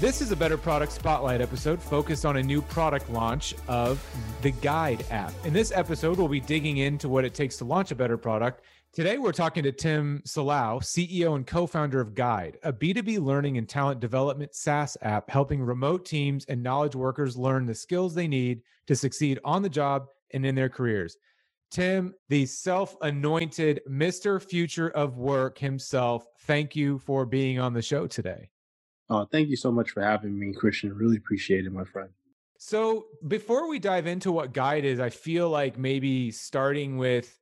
This is a Better Product Spotlight episode focused on a new product launch of the Guide app. In this episode, we'll be digging into what it takes to launch a better product. Today, we're talking to Tim Salau, CEO and co founder of Guide, a B2B learning and talent development SaaS app helping remote teams and knowledge workers learn the skills they need to succeed on the job and in their careers. Tim, the self anointed Mr. Future of Work himself, thank you for being on the show today. Oh, thank you so much for having me, Christian. Really appreciate it, my friend. So, before we dive into what guide is, I feel like maybe starting with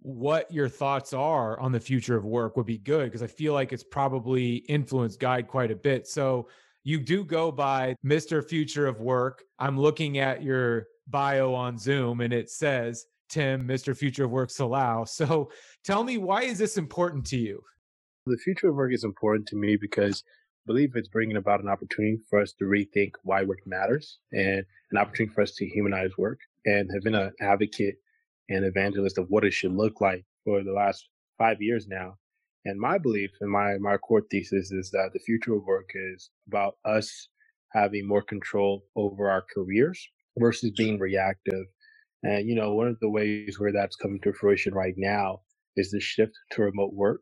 what your thoughts are on the future of work would be good because I feel like it's probably influenced guide quite a bit. So, you do go by Mr. Future of Work. I'm looking at your bio on Zoom and it says Tim, Mr. Future of Work Salau. So, tell me why is this important to you? The future of work is important to me because believe it's bringing about an opportunity for us to rethink why work matters and an opportunity for us to humanize work and have been an advocate and evangelist of what it should look like for the last five years now. And my belief and my, my core thesis is that the future of work is about us having more control over our careers versus being reactive. And, you know, one of the ways where that's coming to fruition right now is the shift to remote work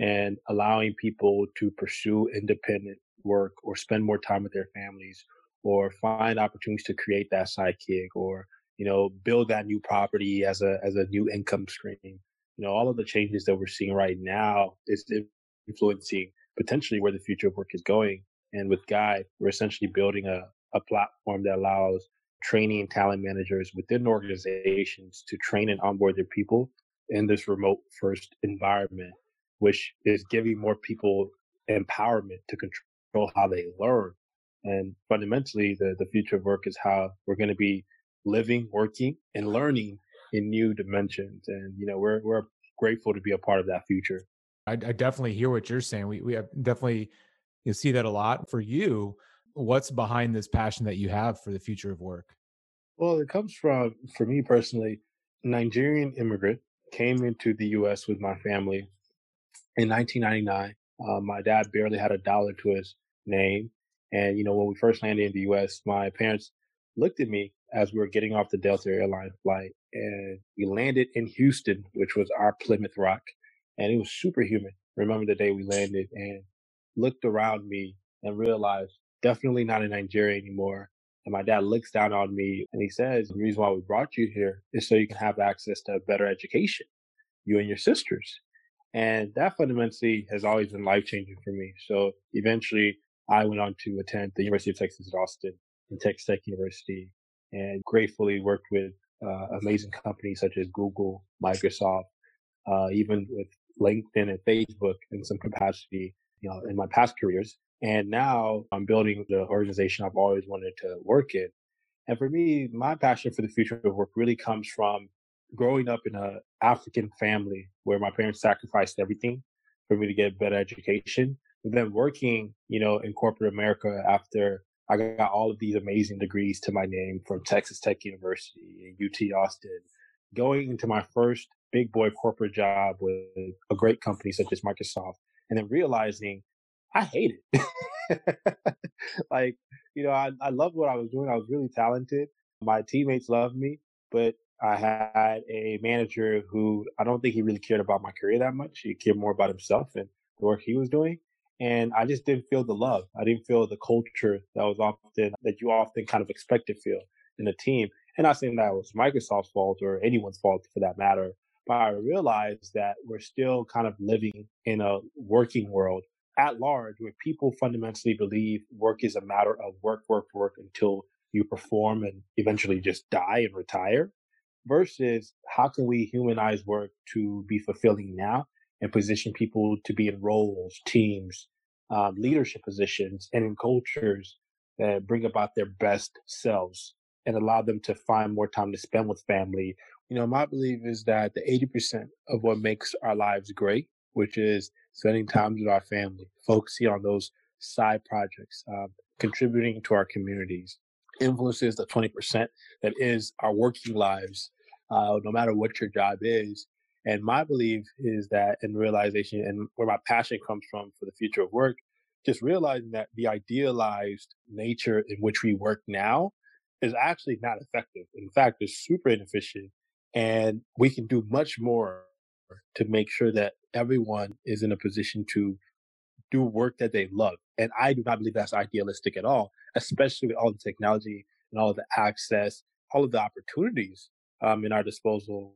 and allowing people to pursue independent work or spend more time with their families or find opportunities to create that sidekick or you know build that new property as a as a new income stream. You know all of the changes that we're seeing right now is influencing potentially where the future of work is going. And with guide we're essentially building a, a platform that allows training and talent managers within organizations to train and onboard their people in this remote first environment which is giving more people empowerment to control how they learn. And fundamentally, the, the future of work is how we're going to be living, working, and learning in new dimensions. And, you know, we're, we're grateful to be a part of that future. I, I definitely hear what you're saying. We, we have definitely you see that a lot for you. What's behind this passion that you have for the future of work? Well, it comes from, for me personally, Nigerian immigrant came into the U.S. with my family in 1999. Uh, my dad barely had a dollar to his name. And, you know, when we first landed in the U.S., my parents looked at me as we were getting off the Delta Airline flight and we landed in Houston, which was our Plymouth Rock. And it was superhuman. Remember the day we landed and looked around me and realized definitely not in Nigeria anymore. And my dad looks down on me and he says, the reason why we brought you here is so you can have access to a better education, you and your sisters. And that fundamentally has always been life changing for me. So eventually I went on to attend the University of Texas at Austin and Texas Tech University and gratefully worked with uh, amazing companies such as Google, Microsoft, uh, even with LinkedIn and Facebook in some capacity, you know, in my past careers. And now I'm building the organization I've always wanted to work in. And for me, my passion for the future of work really comes from growing up in a African family where my parents sacrificed everything for me to get a better education. And then working, you know, in corporate America after I got all of these amazing degrees to my name from Texas Tech University and UT Austin, going into my first big boy corporate job with a great company such as Microsoft, and then realizing I hate it. like, you know, I, I loved what I was doing. I was really talented. My teammates loved me, but I had a manager who I don't think he really cared about my career that much. He cared more about himself and the work he was doing. And I just didn't feel the love. I didn't feel the culture that was often, that you often kind of expect to feel in a team. And not saying that was Microsoft's fault or anyone's fault for that matter, but I realized that we're still kind of living in a working world at large where people fundamentally believe work is a matter of work, work, work until you perform and eventually just die and retire versus how can we humanize work to be fulfilling now and position people to be in roles, teams, um, leadership positions, and in cultures that bring about their best selves and allow them to find more time to spend with family. You know, my belief is that the 80% of what makes our lives great, which is spending time with our family, focusing on those side projects, um, contributing to our communities, influences the 20% that is our working lives, uh, no matter what your job is. And my belief is that in realization and where my passion comes from for the future of work just realizing that the idealized nature in which we work now is actually not effective. In fact, it's super inefficient. And we can do much more to make sure that everyone is in a position to do work that they love. And I do not believe that's idealistic at all, especially with all the technology and all the access, all of the opportunities um, in our disposal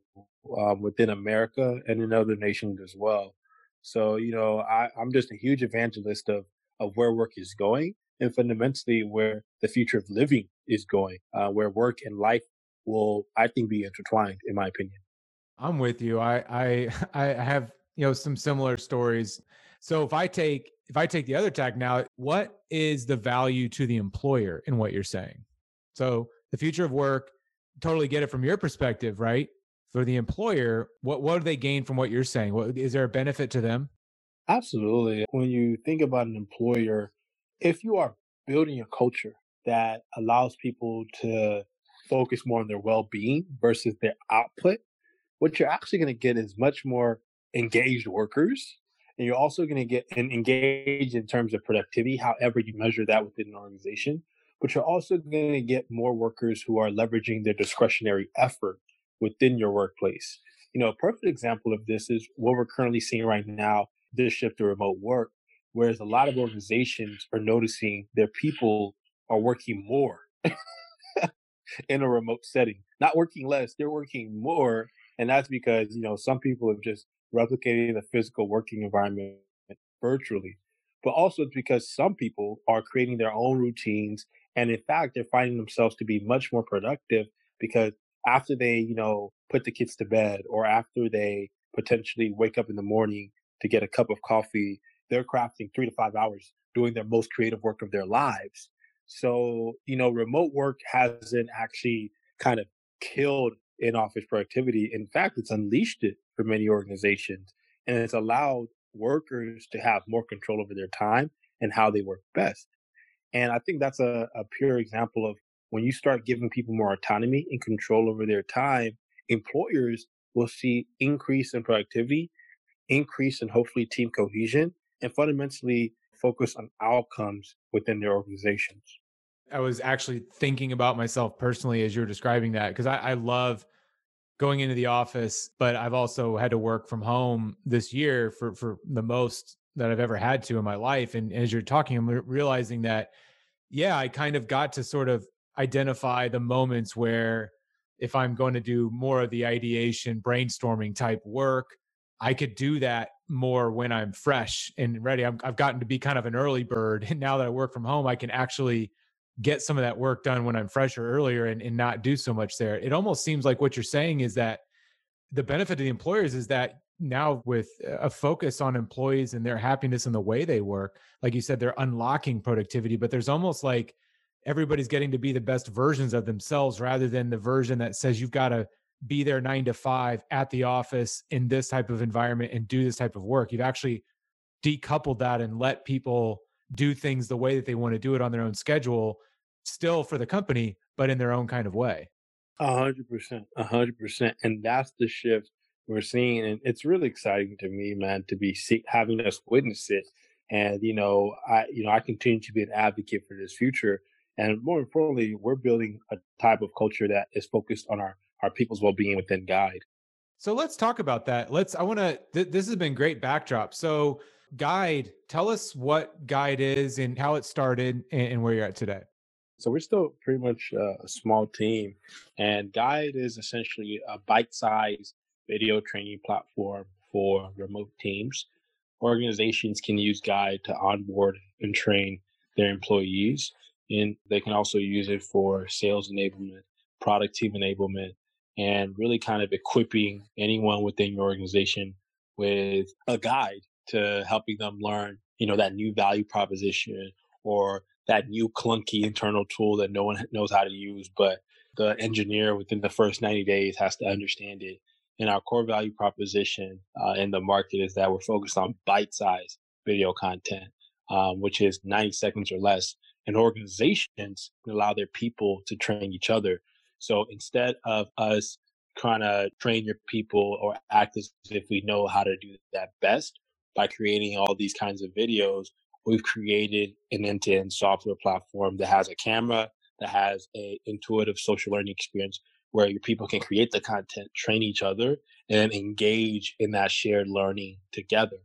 um, within America and in other nations as well. So, you know, I, I'm just a huge evangelist of, of where work is going and fundamentally where the future of living is going, uh, where work and life will, I think, be intertwined, in my opinion. I'm with you. I I I have you know some similar stories. So if I take if I take the other tack now, what is the value to the employer in what you're saying? So the future of work, totally get it from your perspective, right? For the employer, what what do they gain from what you're saying? What is there a benefit to them? Absolutely. When you think about an employer, if you are building a culture that allows people to focus more on their well-being versus their output, what you're actually going to get is much more engaged workers. And you're also going to get engaged in terms of productivity, however you measure that within an organization. But you're also going to get more workers who are leveraging their discretionary effort within your workplace. You know, a perfect example of this is what we're currently seeing right now this shift to remote work, whereas a lot of organizations are noticing their people are working more in a remote setting, not working less, they're working more and that's because, you know, some people have just replicated the physical working environment virtually. But also it's because some people are creating their own routines. And in fact, they're finding themselves to be much more productive because after they, you know, put the kids to bed or after they potentially wake up in the morning to get a cup of coffee, they're crafting three to five hours doing their most creative work of their lives. So, you know, remote work hasn't actually kind of killed in office productivity. In fact, it's unleashed it for many organizations and it's allowed workers to have more control over their time and how they work best. And I think that's a, a pure example of when you start giving people more autonomy and control over their time, employers will see increase in productivity, increase in hopefully team cohesion, and fundamentally focus on outcomes within their organizations. I was actually thinking about myself personally as you were describing that because I, I, love going into the office, but I've also had to work from home this year for for the most that I've ever had to in my life. And as you're talking, I'm realizing that, yeah, I kind of got to sort of identify the moments where if I'm going to do more of the ideation, brainstorming type work, I could do that more when I'm fresh and ready. i have gotten to be kind of an early bird. And now that I work from home, I can actually get some of that work done when I'm fresher earlier and, and not do so much there. It almost seems like what you're saying is that the benefit to the employers is that now with a focus on employees and their happiness and the way they work, like you said, they're unlocking productivity, but there's almost like everybody's getting to be the best versions of themselves rather than the version that says you've got to be there nine to five at the office in this type of environment and do this type of work. You've actually decoupled that and let people do things the way that they want to do it on their own schedule, still for the company, but in their own kind of way. A hundred percent, a hundred percent, and that's the shift we're seeing, and it's really exciting to me, man, to be see, having us witness it. And you know, I you know I continue to be an advocate for this future, and more importantly, we're building a type of culture that is focused on our our people's well being within Guide. So let's talk about that. Let's. I want to. Th- this has been great backdrop. So Guide, tell us what Guide is and how it started and, where you're at today. So we're still pretty much uh, a small team, and Guide is essentially a bite-sized video training platform for remote teams. Organizations can use Guide to onboard and train their employees, and they can also use it for sales enablement, product team enablement, and really kind of equipping anyone within your organization with a guide to helping them learn, you know, that new value proposition or that new clunky internal tool that no one knows how to use, but the engineer within the first 90 days has to understand it. And our core value proposition uh, in the market is that we're focused on bite sized video content, um, which is 90 seconds or less. And organizations allow their people to train each other. So instead of us trying to train your people or act as if we know how to do that best, by creating all these kinds of videos, we've created an end-to-end software platform that has a camera, that has a intuitive social learning experience where your people can create the content, train each other, and engage in that shared learning together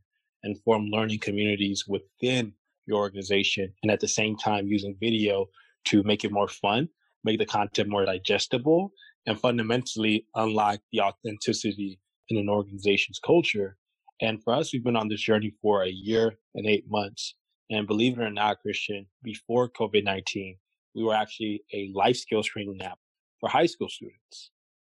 and form learning communities within your organization. And at the same time, using video to make it more fun, make the content more digestible, and fundamentally unlock the authenticity in an organization's culture. And for us, we've been on this journey for a year and eight months. And believe it or not, Christian, before COVID 19, we were actually a life skills training app for high school students.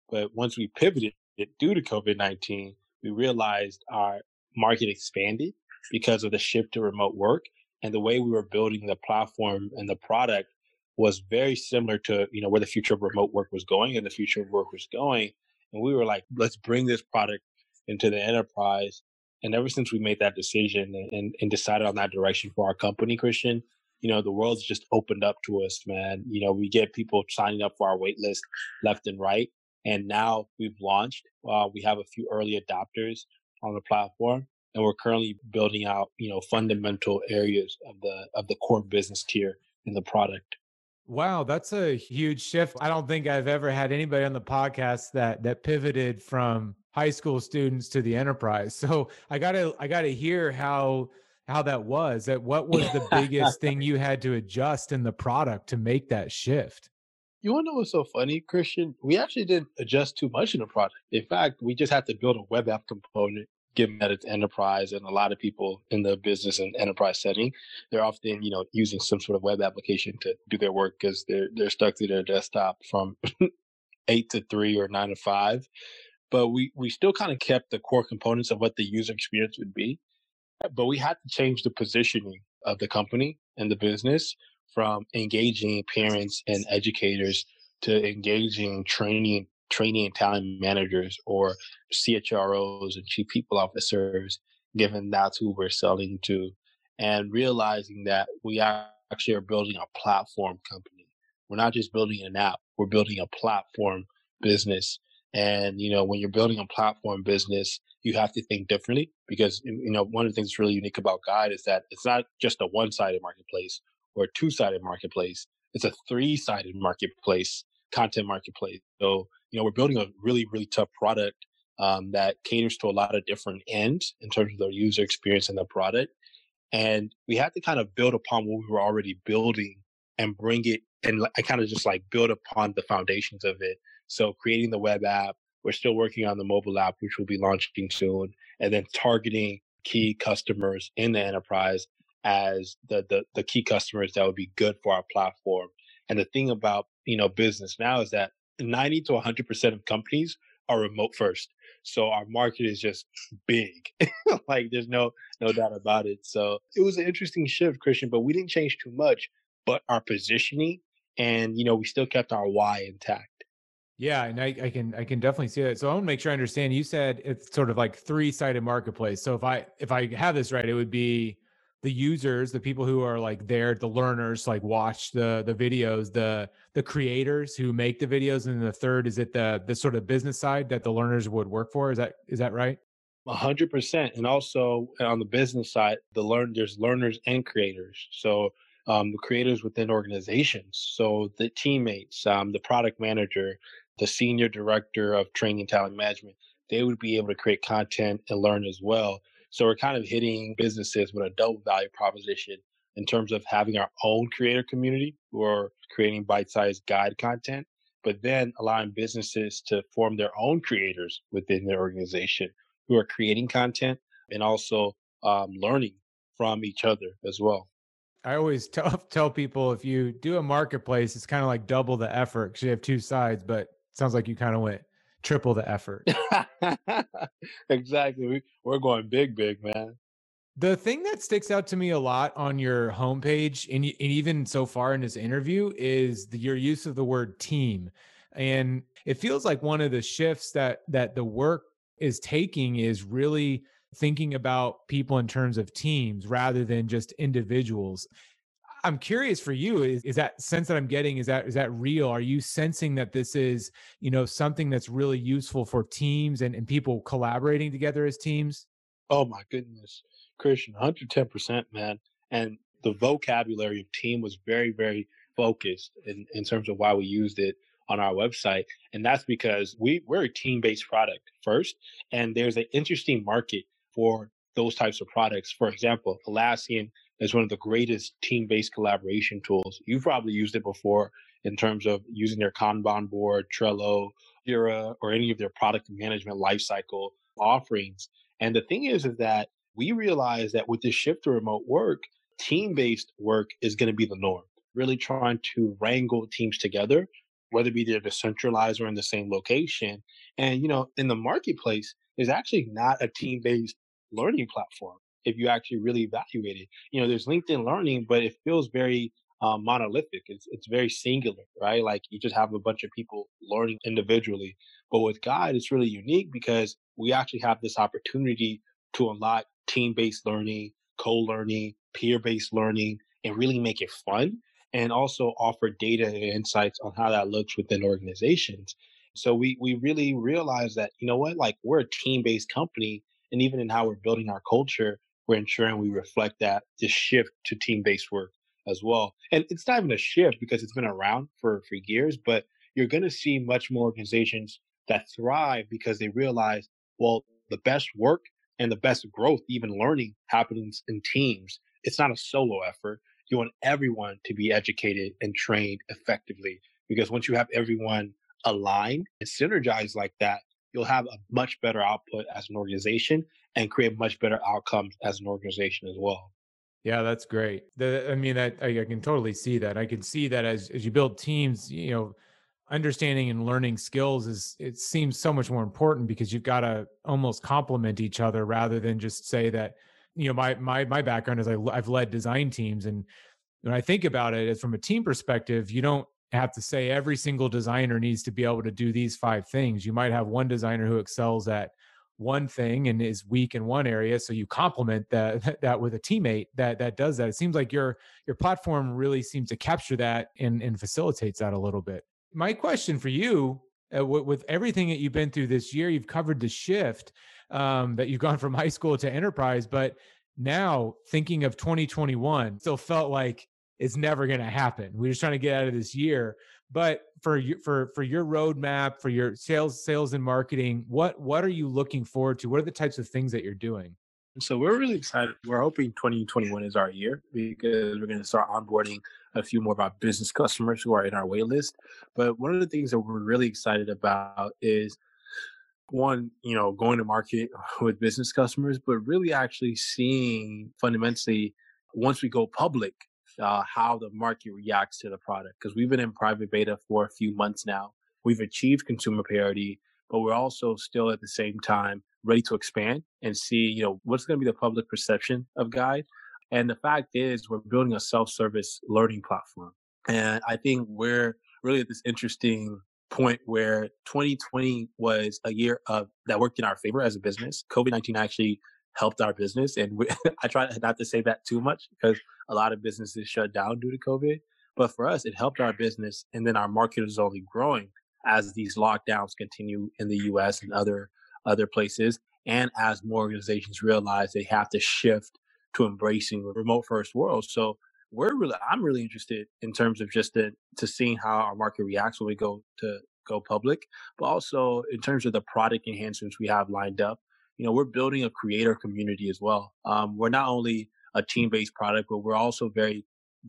But once we pivoted due to COVID 19, we realized our market expanded because of the shift to remote work and the way we were building the platform and the product was very similar to you know where the future of remote work was going and the future of work was going and we were like let's bring this product into the enterprise and ever since we made that decision and, and decided on that direction for our company christian you know the world's just opened up to us man. You know we get people signing up for our wait list left and right. And now we've launched uh, we have a few early adopters on the platform and we're currently building out you know fundamental areas of the of the core business tier in the product. Wow, that's a huge shift. I don't think I've ever had anybody on the podcast that that pivoted from high school students to the enterprise. So I gotta I gotta hear how how that was. That what was the biggest thing you had to adjust in the product to make that shift? You want to know what's so funny, Christian? We actually didn't adjust too much in the product. In fact, we just had to build a web app component given that it's enterprise and a lot of people in the business and enterprise setting, they're often, you know, using some sort of web application to do their work because they're they're stuck to their desktop from eight to three or nine to five. But we we still kind of kept the core components of what the user experience would be. But we had to change the positioning of the company and the business from engaging parents and educators to engaging training training and talent managers or CHROs and chief people officers, given that's who we're selling to, and realizing that we actually are building a platform company. We're not just building an app, we're building a platform business. And, you know, when you're building a platform business, you have to think differently because, you know, one of the things that's really unique about Guide is that it's not just a one sided marketplace or a two sided marketplace. It's a three sided marketplace, content marketplace. So you know, we're building a really, really tough product um, that caters to a lot of different ends in terms of the user experience and the product. And we had to kind of build upon what we were already building and bring it and I kind of just like build upon the foundations of it. So creating the web app, we're still working on the mobile app, which will be launching soon, and then targeting key customers in the enterprise as the, the, the key customers that would be good for our platform. And the thing about, you know, business now is that 90 to 100% of companies are remote first. So our market is just big. like there's no no doubt about it. So it was an interesting shift, Christian, but we didn't change too much, but our positioning and you know, we still kept our why intact. Yeah, and I, I, can I can definitely see that. So I want to make sure I understand. You said it's sort of like three sided marketplace. So if I if I have this right, it would be the users the people who are like there the learners like watch the the videos the the creators who make the videos and the third is it the the sort of business side that the learners would work for is that is that right a hundred percent and also on the business side the learn there's learners and creators so um, the creators within organizations so the teammates um, the product manager the senior director of training talent management they would be able to create content and learn as well so we're kind of hitting businesses with a double value proposition in terms of having our own creator community who are creating bite-sized guide content, but then allowing businesses to form their own creators within their organization who are creating content and also um, learning from each other as well. I always tell tell people if you do a marketplace, it's kind of like double the effort because you have two sides. But sounds like you kind of went triple the effort. exactly. We, we're going big, big, man. The thing that sticks out to me a lot on your homepage, and, and even so far in this interview, is the, your use of the word team. And it feels like one of the shifts that that the work is taking is really thinking about people in terms of teams rather than just individuals. I'm curious for you is, is that sense that I'm getting is that is that real? Are you sensing that this is, you know, something that's really useful for teams and, and people collaborating together as teams? Oh my goodness. Christian, 110%, man. And the vocabulary of team was very, very focused in, in terms of why we used it on our website. And that's because we, we're a team based product first. And there's an interesting market for those types of products. For example, Atlassian is one of the greatest team based collaboration tools. You've probably used it before in terms of using their Kanban board, Trello, Jira, or any of their product management lifecycle offerings. And the thing is, is that we realize that with this shift to remote work, team based work is going to be the norm. Really trying to wrangle teams together, whether it be they're decentralized or in the same location. And, you know, in the marketplace, is actually not a team based learning platform if you actually really evaluate it. You know, there's LinkedIn Learning, but it feels very um, monolithic. It's it's very singular, right? Like you just have a bunch of people learning individually. But with Guide, it's really unique because we actually have this opportunity to unlock team-based learning, co-learning, peer-based learning, and really make it fun, and also offer data and insights on how that looks within organizations. So we we really realize that you know what, like we're a team-based company, and even in how we're building our culture, we're ensuring we reflect that this shift to team-based work as well. And it's not even a shift because it's been around for, for years, but you're going to see much more organizations that thrive because they realize, well, the best work and the best growth, even learning, happens in teams. It's not a solo effort. You want everyone to be educated and trained effectively because once you have everyone aligned and synergized like that, you'll have a much better output as an organization and create much better outcomes as an organization as well. Yeah, that's great. The, I mean, I, I can totally see that. I can see that as as you build teams, you know, understanding and learning skills is it seems so much more important because you've got to almost complement each other rather than just say that. You know, my my my background is I, I've led design teams, and when I think about it, as from a team perspective, you don't have to say every single designer needs to be able to do these five things. You might have one designer who excels at one thing and is weak in one area so you complement that that with a teammate that that does that. It seems like your your platform really seems to capture that and and facilitates that a little bit. My question for you uh, w- with everything that you've been through this year you've covered the shift um, that you've gone from high school to enterprise but now thinking of 2021 still felt like it's never going to happen. We're just trying to get out of this year but for your for for your roadmap for your sales sales and marketing what what are you looking forward to? What are the types of things that you're doing? So we're really excited we're hoping 2021 is our year because we're going to start onboarding a few more of our business customers who are in our wait list but one of the things that we're really excited about is one you know going to market with business customers but really actually seeing fundamentally once we go public uh, how the market reacts to the product because we've been in private beta for a few months now. We've achieved consumer parity, but we're also still at the same time ready to expand and see, you know, what's going to be the public perception of Guide. And the fact is, we're building a self-service learning platform, and I think we're really at this interesting point where 2020 was a year of that worked in our favor as a business. COVID 19 actually helped our business. And we, I try not to say that too much because a lot of businesses shut down due to COVID. But for us, it helped our business. And then our market is only growing as these lockdowns continue in the US and other, other places. And as more organizations realize they have to shift to embracing remote first world. So we're really, I'm really interested in terms of just to, to seeing how our market reacts when we go to go public, but also in terms of the product enhancements we have lined up you know, we're building a creator community as well. Um, we're not only a team based product, but we're also very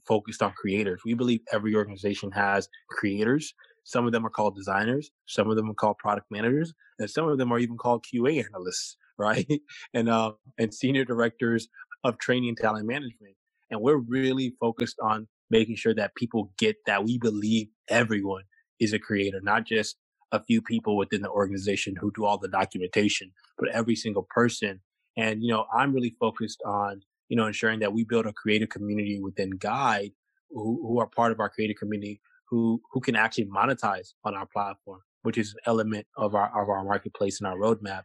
focused on creators. We believe every organization has creators. Some of them are called designers. Some of them are called product managers, and some of them are even called QA analysts, right? and uh, and senior directors of training and talent management. And we're really focused on making sure that people get that we believe everyone is a creator, not just a few people within the organization who do all the documentation, but every single person. And, you know, I'm really focused on, you know, ensuring that we build a creative community within Guide who, who are part of our creative community who, who can actually monetize on our platform, which is an element of our, of our marketplace and our roadmap.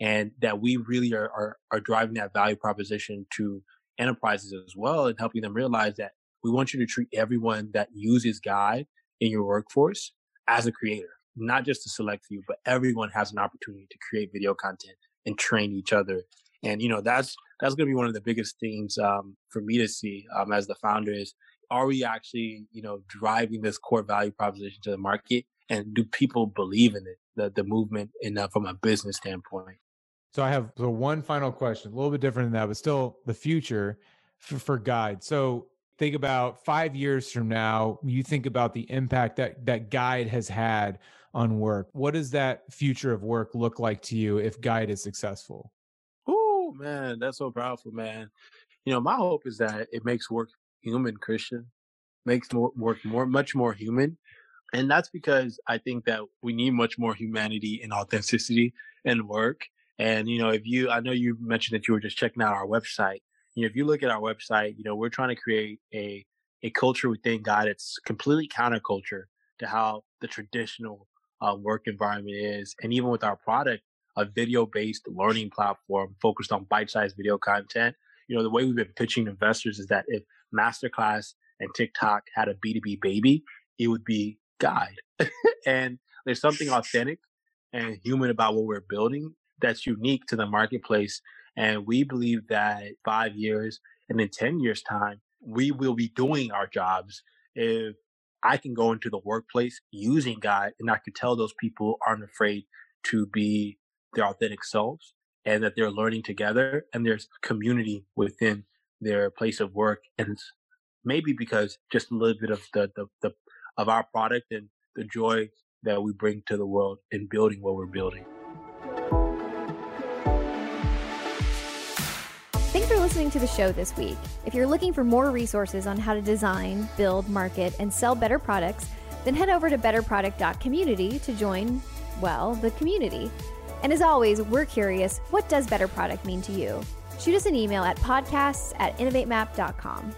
And that we really are, are, are driving that value proposition to enterprises as well and helping them realize that we want you to treat everyone that uses Guide in your workforce as a creator not just a select few, but everyone has an opportunity to create video content and train each other And you know, that's that's going to be one of the biggest things um, for me to see um, as the founder is are we actually you know driving this core value proposition to the market? And do people believe in it the the movement in uh, from a business standpoint? So i have so one final question a little bit different than that but still the future for, for guide. So think about five years from now you think about the impact that that guide has had on work. What does that future of work look like to you if guide is successful man that's so powerful man you know my hope is that it makes work human Christian, makes more, work more, much more human. And that's because I think that we need much more humanity and authenticity in work. And, you know, if you, I know you mentioned that you were just checking out our website. You know, if you look at our website, you know, we're trying to create a, a culture within Guide that's completely counterculture to how the traditional uh, work environment is. And even with our product, a video based learning platform focused on bite sized video content. You know, the way we've been pitching investors is that if Masterclass and TikTok had a B2B baby, it would be Guide. and there's something authentic and human about what we're building that's unique to the marketplace. And we believe that five years and in 10 years' time, we will be doing our jobs if I can go into the workplace using Guide and I can tell those people aren't afraid to be their authentic selves and that they're learning together and there's community within their place of work and maybe because just a little bit of the, the, the of our product and the joy that we bring to the world in building what we're building. Thanks for listening to the show this week. If you're looking for more resources on how to design, build, market, and sell better products, then head over to betterproduct.community to join, well, the community. And as always, we're curious what does better product mean to you? shoot us an email at podcasts at innovatemap.com.